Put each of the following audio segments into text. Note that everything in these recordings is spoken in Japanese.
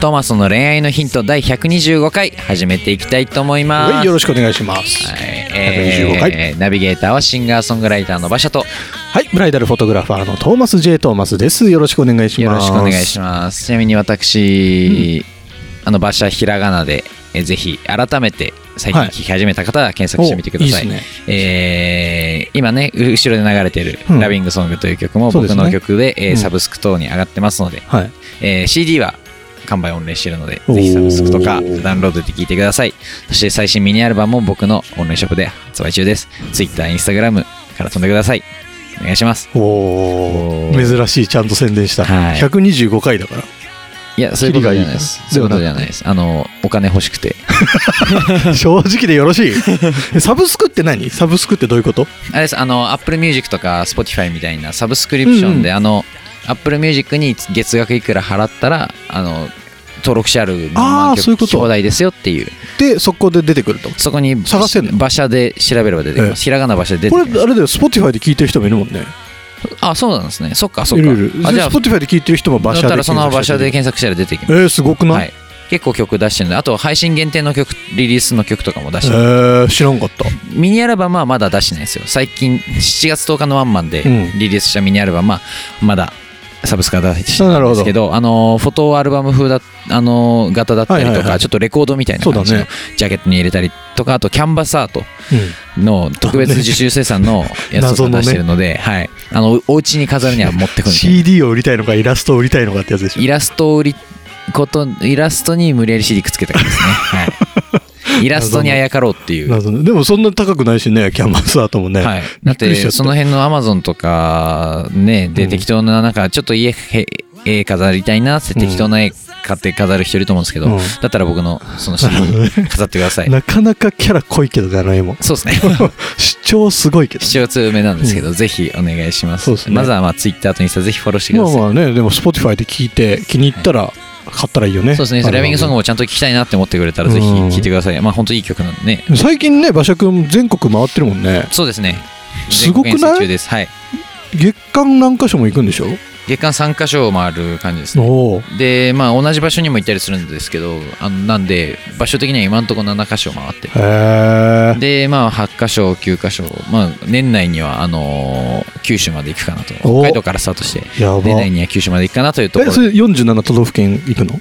トーマスの恋愛のヒント第125回始めていきたいと思います。はいよろしくお願いします。はい125回えーナビゲーターはシンガーソングライターの馬車と。はいブライダルフォトグラファーのトーマス J トーマスです。よろしくお願いしよます。ろしくお願いします。ちなみに私、あの馬車ひらがなでえーぜひ改めて最近はい聴き始めた方は検索してみてください,、おいいね。えー今ね後ろで流れてる「うん。ラビングソング」という曲も僕そうですね。の曲で、えーうん。サブスク等に上がってますので、はい。えー CD は完売御礼してるので、ぜひサブスクとかダウンロードで聴いてください。そして最新ミニアルバムも僕のオンラインショップで発売中です。Twitter、Instagram から飛んでください。お願いします。おおお珍しいちゃんと宣伝した、はい125回だからいや、そういうことじゃないです。そういうことじゃないです。あの、お金欲しくて。正直でよろしい？え サブスクって何？サブスクってどういうこと？あれです、あの、Apple Music とか Spotify みたいなサブスクリプションで、うんあの、Apple Music に月額いくら払ったら、あの、登録者あるあそういうこと曲放題ですよっていう。でそこで出てくると？そこに探せんの？馬車で調べれば出てきます。ひらがな馬車で出てきますこれ。あれだよ Spotify で聞いてる人もいるもんねあ、そうなんですね。そっか、そっか。いるいるあ、じゃあ、Spotify で聞いてる人も馬車でだったらその馬車で検検索したら出てきます。索えー、すごくない、はい。結構曲出してるんで、あと配信限定の曲、リリースの曲とかも出してる。えー、知らんかったミニアルバムはまだ出してないですよ。最近、7月10日のワンマンでうんリリースしたミニアルバムは、まだサブスクが出してないんですけど、あの、フォトアルバム風だ、あの、型だったりとか、はいはいはい。ちょっとレコードみたいな感じのジャケットに入れたりとか、あとキャンバスアートうんの特別受注生産のやつとか出してるので、はい。あの、お家に飾るには持ってくる CD を売りたいのかイラストを売りたいのかってやつでしょ。イラストを売りことイラストに無理やり CD くっつけたからですね、はい、イラストにあやかろうっていう、でもそんな高くないしねキャンバスアートもね、はい、だってその辺のアマゾンとかねでうん。適当ななんかちょっと家へ絵飾りたいなって適当な絵買って飾る人いると思うんですけど、うん。だったら僕のその CD 飾ってください。なかなかキャラ濃いけどねあの絵も。そうですね。主張すごいけど視聴強めなんですけど、ぜひお願いします。ね。まずはまあ Twitter とインスタぜひフォローしてください、まあまあねでも Spotify で聞いて気に入ったら買ったらいいよね。そうですね。ラビングソンググもちゃんと聞きたいなって思ってくれたらぜひ聴いてください、まあ本当いい曲なんでね。最近ね馬車くん全国回ってるもんね。そうですね。すごくない？はい。月間何箇所も行くんでしょ？月間3カ所を回る感じですね。でまあ同じ場所にも行ったりするんですけどあのなんで場所的には今のところ7カ所回って。でまあ8カ所9カ所まあ年内にはあのー九州まで行くかなと。お北海道からスタートして年内には九州まで行くかなというところ。えそれ47都道府県行くの？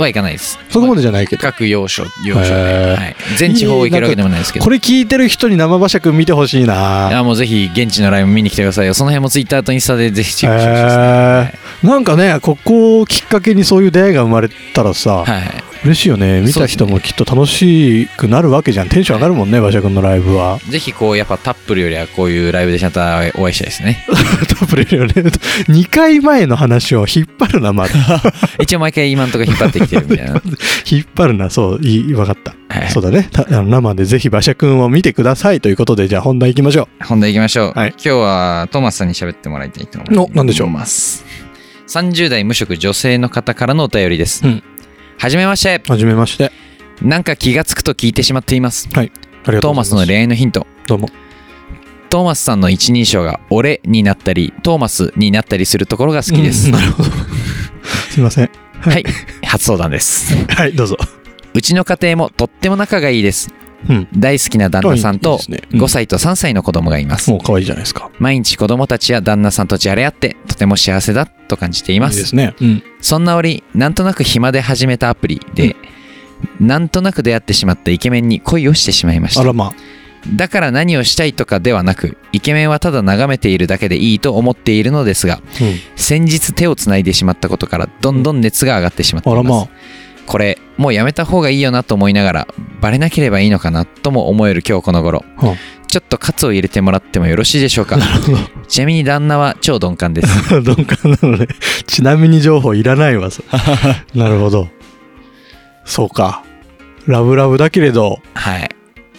は行かない。ですそこまでじゃない。けど各要所要所で、はい、全地方行けるわけでもない。ですけどこれ聞い。てる人に生馬車くん見てほしい。い。なやもうぜひ現地のライブ見に来てください。よその辺もツイッターとインスタでぜひチェックしてほしい。です、なんかねここをきっかけにそうい。う出会い。が生まれたらさ、はい。嬉しいよね。見た人もきっと楽しくなるわけじゃん。テンション上がるもんね馬車くんのライブは。ぜひこうやっぱタップルよりはこういうライブでちゃんとお会いしたいですね。タプレルよね。2回前の話を引っ張るなまだ。一応毎回今のところ引っ張ってきてるみたいな。引っ張るな。そういい分かった、はい。そうだね。たあの生でぜひ馬車くんを見てください。ということでじゃあ本題行きましょ本題行きましょう、はい。今日はトーマスさんに喋ってもらいたいと思います。お何でしょう？ます30代無職女性の方からのお便りです、うんはじめまして。うはじめまして。なんか気がつくと聞いてしまっています。ありがとトーマスのうございます。恋愛のヒント。どうも。トーマスさんの一人称が俺になったりトーマスになったりするところが好きです、うんなるほど。すいません。はい。初相談です。はいどうぞ。うちの家庭もとっても仲がいいです。うん。大好きな旦那さんいいとですね。うん。5歳と3歳の子供がいます。もう可愛いじゃないですか。毎日子供たちや旦那さんとじゃれ合ってとても幸せだと感じています。いいですね。うんそんな折なんとなく暇で始めたアプリで、なんとなく出会ってしまったイケメンに恋をしてしまいました。あらま。だから何をしたいとかではなくイケメンはただ眺めているだけでいいと思っているのですがうん。先日手をつないでしまったことからどんどん熱が上がってしまっています、あらま。あこれもうやめた方がいいよなと思いながらバレなければいいのかなとも思える今日この頃。はちょっとカツを入れてもらってもよろしいでしょうか？ちなみに旦那は超鈍感です。ど 鈍感なのね。ちなみに情報いらないわそ なるほど。そうか。ラブラブだけれどはい。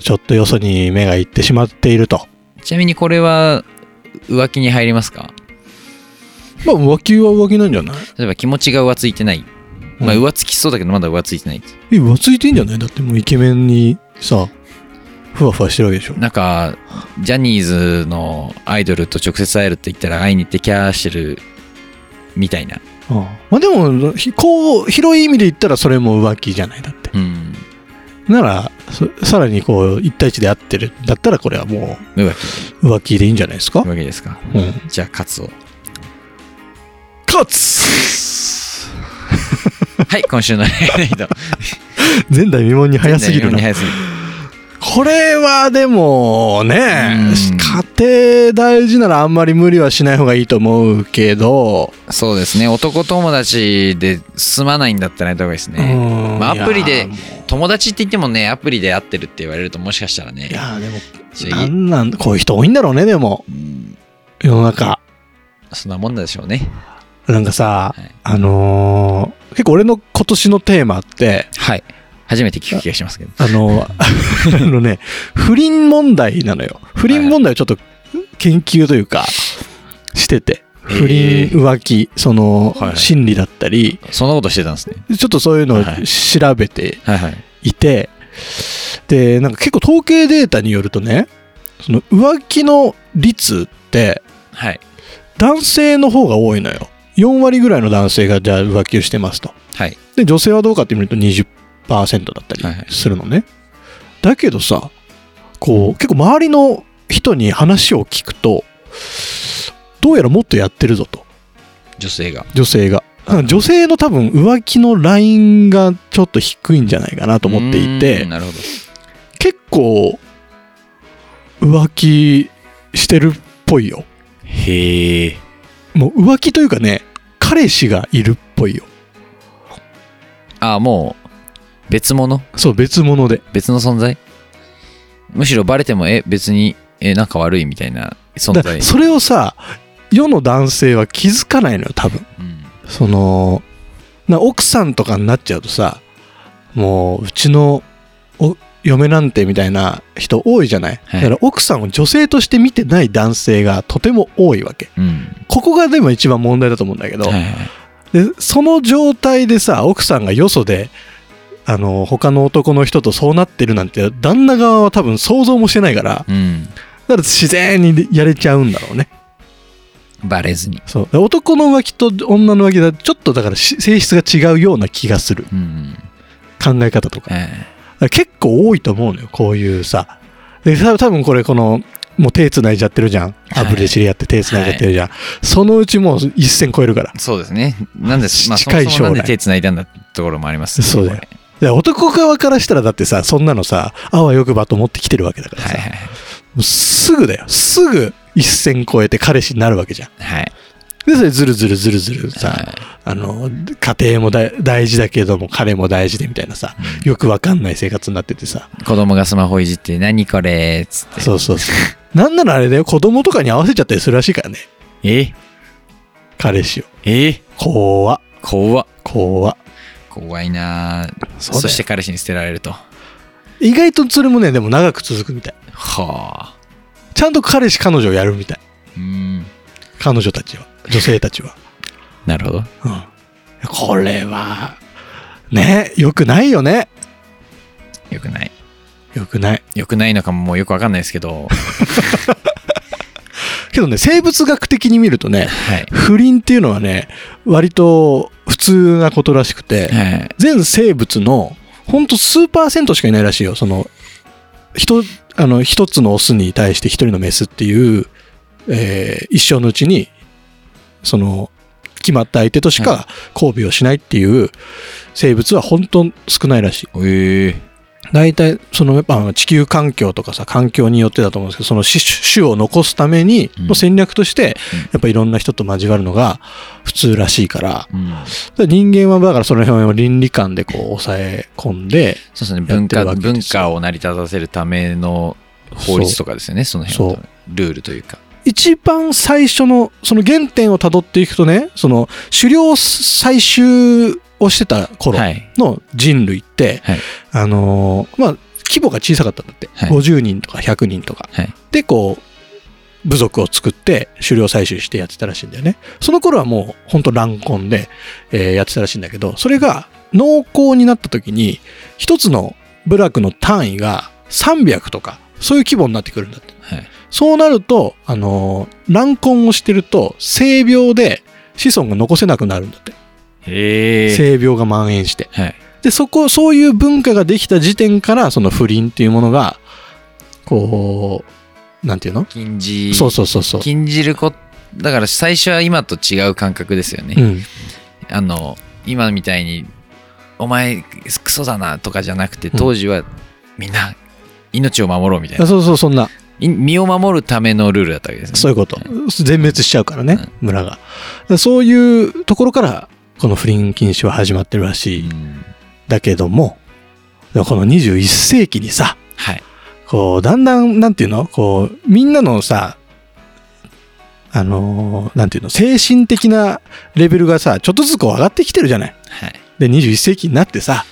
ちょっとよそに目がいってしまっていると。ちなみにこれは浮気に入りますか？まあ浮気は浮気なんじゃない？例えば気持ちが浮ついてない。まあうん浮つきそうだけどまだ浮ついてない。え浮ついてんじゃない？だってもうイケメンにさふわふわしてるわけでしょなんか、ジャニーズのアイドルと直接会えるって言ったら会いに行ってキャーしてるみたいな。ああまあでもひこう広い意味で言ったらそれも浮気じゃないだってうん。ならそさらにこう一対一で会ってるだったらこれはも浮気。う浮気でいいんじゃないですか？浮気ですか？うんじゃあ、カツを。カツ はい、今週の恋愛と。前代未聞に早すぎるな。これはでもねうん家庭大事ならあんまり無理はしない方がいいと思うけどそうですね。男友達で済まないんだったらやった方がいいですね。うんまあアプリで友達って言ってもね、アプリで会ってるって言われるともしかしたらねい。やでもなんなんこういう人多いんだろうねでもうん世の中そんなもんでしょうね。なんかさ、はいあのー結構俺の今年のテーマってはい。初めて聞く気がしますけど。あの あのね不倫問題なのよ不倫問題をちょっと研究というかしてて不倫えー浮気そのはい心理だったりそんなことしてたんですね。ちょっとそういうのをはい調べてはいはい。いてでなんか結構統計データによるとねその浮気の率ってはい。男性の方が多いのよ4割ぐらいの男性がじゃあ浮気をしてますとはい。で女性はどうかって見ると20%だったはいはいりするのね、だけどさこう結構周りの人に話を聞くとどうやらもっとやってるぞと女性が。女性が女性の多分浮気のラインがちょっと低いんじゃないかなと思っていてんなるほど。結構浮気してるっぽいよへえ。もう浮気というかね彼氏がいるっぽいよ。あ、もう、別物？そう別物で。別の存在？むしろバレても、え、別に、え、なんか悪いみたいな存在？それをさ世の男性は気づかないのよ多分。うん。そのな奥さんとかになっちゃうとさもううちのお嫁なんてみたいな人多いじゃない、はいだから奥さんを女性として見てない男性がとても多いわけうん。ここがでも一番問題だと思うんだけど、はいはい。でその状態でさ奥さんがよそであの他の男の人とそうなってるなんて旦那側は多分想像もしてないからうん。だから自然にやれちゃうんだろうねバレずに。そうで男の浮気と女の浮気だとちょっとだからし性質が違うような気がするうん。考え方とかえら結構多いと思うのよこういうさ。でた多分これこのもう手繋いじゃってるじゃん。アプリで知り合って手繋いじゃってるじゃん、そのうちもう一線超えるから。えそうですね。なんで、まあ、そ近いもそもなんで将来手繋いだんだところもあります。ねそうだよ。男側からしたらだってさそんなのさあわよくばと思ってきてるわけだからさ、れはいはい。すぐだよ。すぐ一線超えて彼氏になるわけじゃん。はい。はい。でそれずるずるずるずるさ、はい。あの家庭もだ大事だけども彼も大事でみたいなさうん。よくわかんない生活になっててさ。子供がスマホいじって、何これっつって。そうそうそう。なんならあれだよ。子供とかに合わせちゃったりするらしいからね。え？彼氏を。え？怖っ。怖っ。怖っ。怖いなぁ。そそして彼氏に捨てられると。意外とそれもねでも長く続くみたい。はあ。ちゃんと彼氏彼女をやるみたい。うん。彼女たちは女性たちはなるほど。うんこれはねよくないよねよくない。よくないよくないのかももうよくわかんないですけど。けどね生物学的に見るとねはい。不倫っていうのはね割と普通なことらしくて、はい。全生物のほんと数パーセントしかいないらしいよその一あの一つのオスに対して一人のメスっていう、えー一生のうちにその決まった相手としか交尾をしないっていう生物は本当少ないらしい。ええ大体そのやっぱ地球環境とかさ環境によってだと思うんですけどその種種を残すためにうん。の戦略としてうん。やっぱいろんな人と交わるのが普通らしいから。うん。人間はだからその辺を倫理観でこう抑え込んでそうですね。文化、文化を成り立たせるための法律とかですよね。その辺のルールというか。一番最初のその原点をたどっていくとねその狩猟採集をしてた頃はい。の人類って、はいあのーまあ規模が小さかったんだって、はい50人とか100人とかはい。でこう部族を作って狩猟採集してやってたらしいんだよね。その頃はもうほんと乱婚で、えーやってたらしいんだけど、それが農耕になった時に、一つの部落の単位が300とか、そういう規模になってくるんだって。はい。そうなると、あのー乱婚をしてると、性病で子孫が残せなくなるんだって。へえ。性病が蔓延して。はい。で、そこ、そういう文化ができた時点から、その不倫っていうものが、こう、なんていうの？禁じ、そうそうそうそう。禁じるこだから最初は今と違う感覚ですよね。うん。あの、今みたいに、お前クソだなとかじゃなくて、うん当時はみんな命を守ろうみたいな。そうそう、そんな、い身を守るためのルールだったわけですね。そういうこと。全滅しちゃうからね、村が。そういうところから、この不倫禁止は始まってるらしい。うんだけども、この21世紀にさ、はい。こう、だんだん、なんていうの？こう、みんなのさ、あのーなんていうの？精神的なレベルがさ、ちょっとずつこう上がってきてるじゃない？はい。で、21世紀になってさ、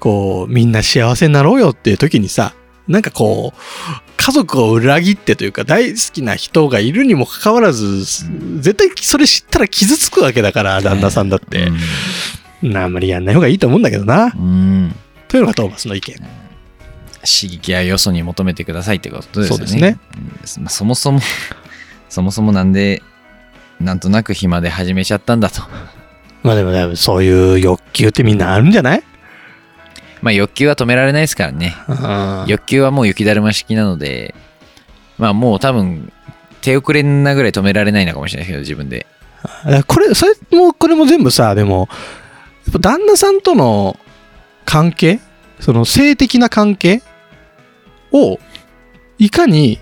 こう、みんな幸せになろうよっていう時にさ、なんかこう、家族を裏切ってというか、大好きな人がいるにもかかわらず、絶対それ知ったら傷つくわけだから、旦那さんだって。あんまりやんない方がいいと思うんだけどな。うん。うんというのがトーマスの意見。刺激やよそに求めてくださいってことですよね。そうですねそもそも、そもそもなんで、なんとなく暇で始めちゃったんだと。まあでも、でもそういう欲求ってみんなあるんじゃない？まあ欲求は止められないですからね。うん欲求はもう雪だるま式なので、まあもう多分、手遅れなぐらい止められないのかもしれないですけど、自分で。これ、それも、これも全部さ、でも、やっぱ旦那さんとの関係？その性的な関係？を、いかに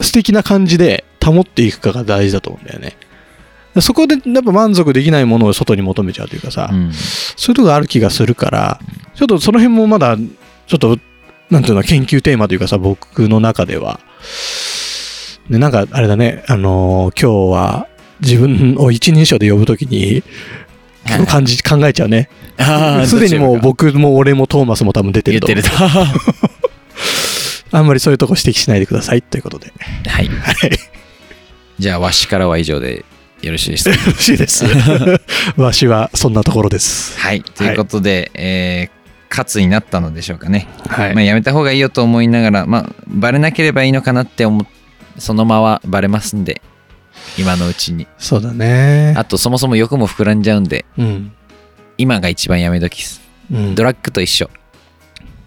素敵な感じで保っていくかが大事だと思うんだよね。そこでやっぱ満足できないものを外に求めちゃうというかさ、うん。そういうとこがある気がするから、ちょっとその辺もまだ、ちょっと、なんていうの、研究テーマというかさ、僕の中では。で、なんか、あれだね、あのー今日は、自分を一人称で呼ぶときに、感じ、考えちゃうね。すでにもう僕も俺もトーマスも多分出てると。言ってると。は あんまりそういうとこ指摘しないでくださいということで。い。はい。じゃあ、わしからは以上でよろしいですか？よろしいです。わしはそんなところです。はい。ということで、えー、勝になったのでしょうかね。はい。まあ、やめた方がいいよと思いながら、まあ、バレなければいいのかなって思っそのままバレますんで、今のうちに。そうだね。あと、そもそも欲も膨らんじゃうんで、うん。今が一番やめ時です。うんドラッグと一緒。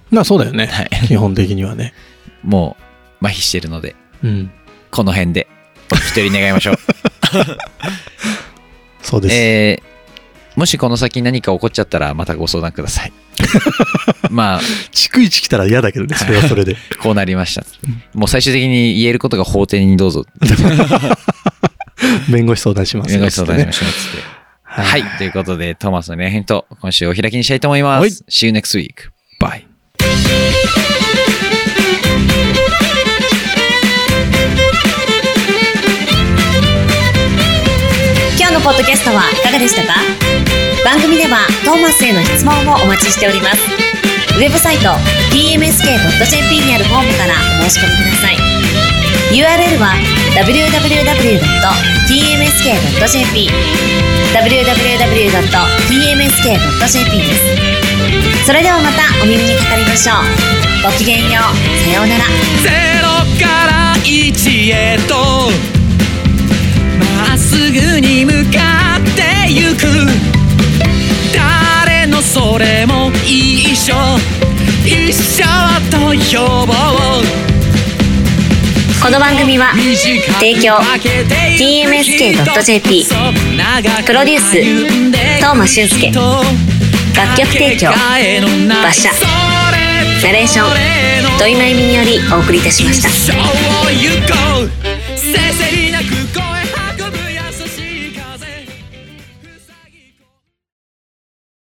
まあそうだよね。はい。基本的にはね。もう、麻痺してるので、うん。この辺で、お一人願いましょう。そうです。えーもしこの先何か起こっちゃったら、またご相談ください。まあ、逐一来たら嫌だけどね、それはそれで。こうなりました。もう最終的に言えることが法廷にどうぞ。弁護士相談しますよ弁護士相談しましょう。つって。はい。ということで、トーマスの恋編と今週お開きにしたいと思いまはいす。See you next week. Bye. のポッドキャストはいかがでしたか？番組ではトーマスへの質問もお待ちしております。ウェブサイト tmsk.jp にあるフォームからお申し込みください。URL は www.tmsk.jp www.tmsk.jp です。それではまたお耳にかかりましょう。ごきげんよう。さようなら。ゼロから一へとすぐに向かってゆく。誰のそれも一緒。一緒と呼ぼうこの番組は提供 TMSK.jp プロデュース東間俊介。楽曲提供馬車。ナレーション土井真由美によりお送りいたしました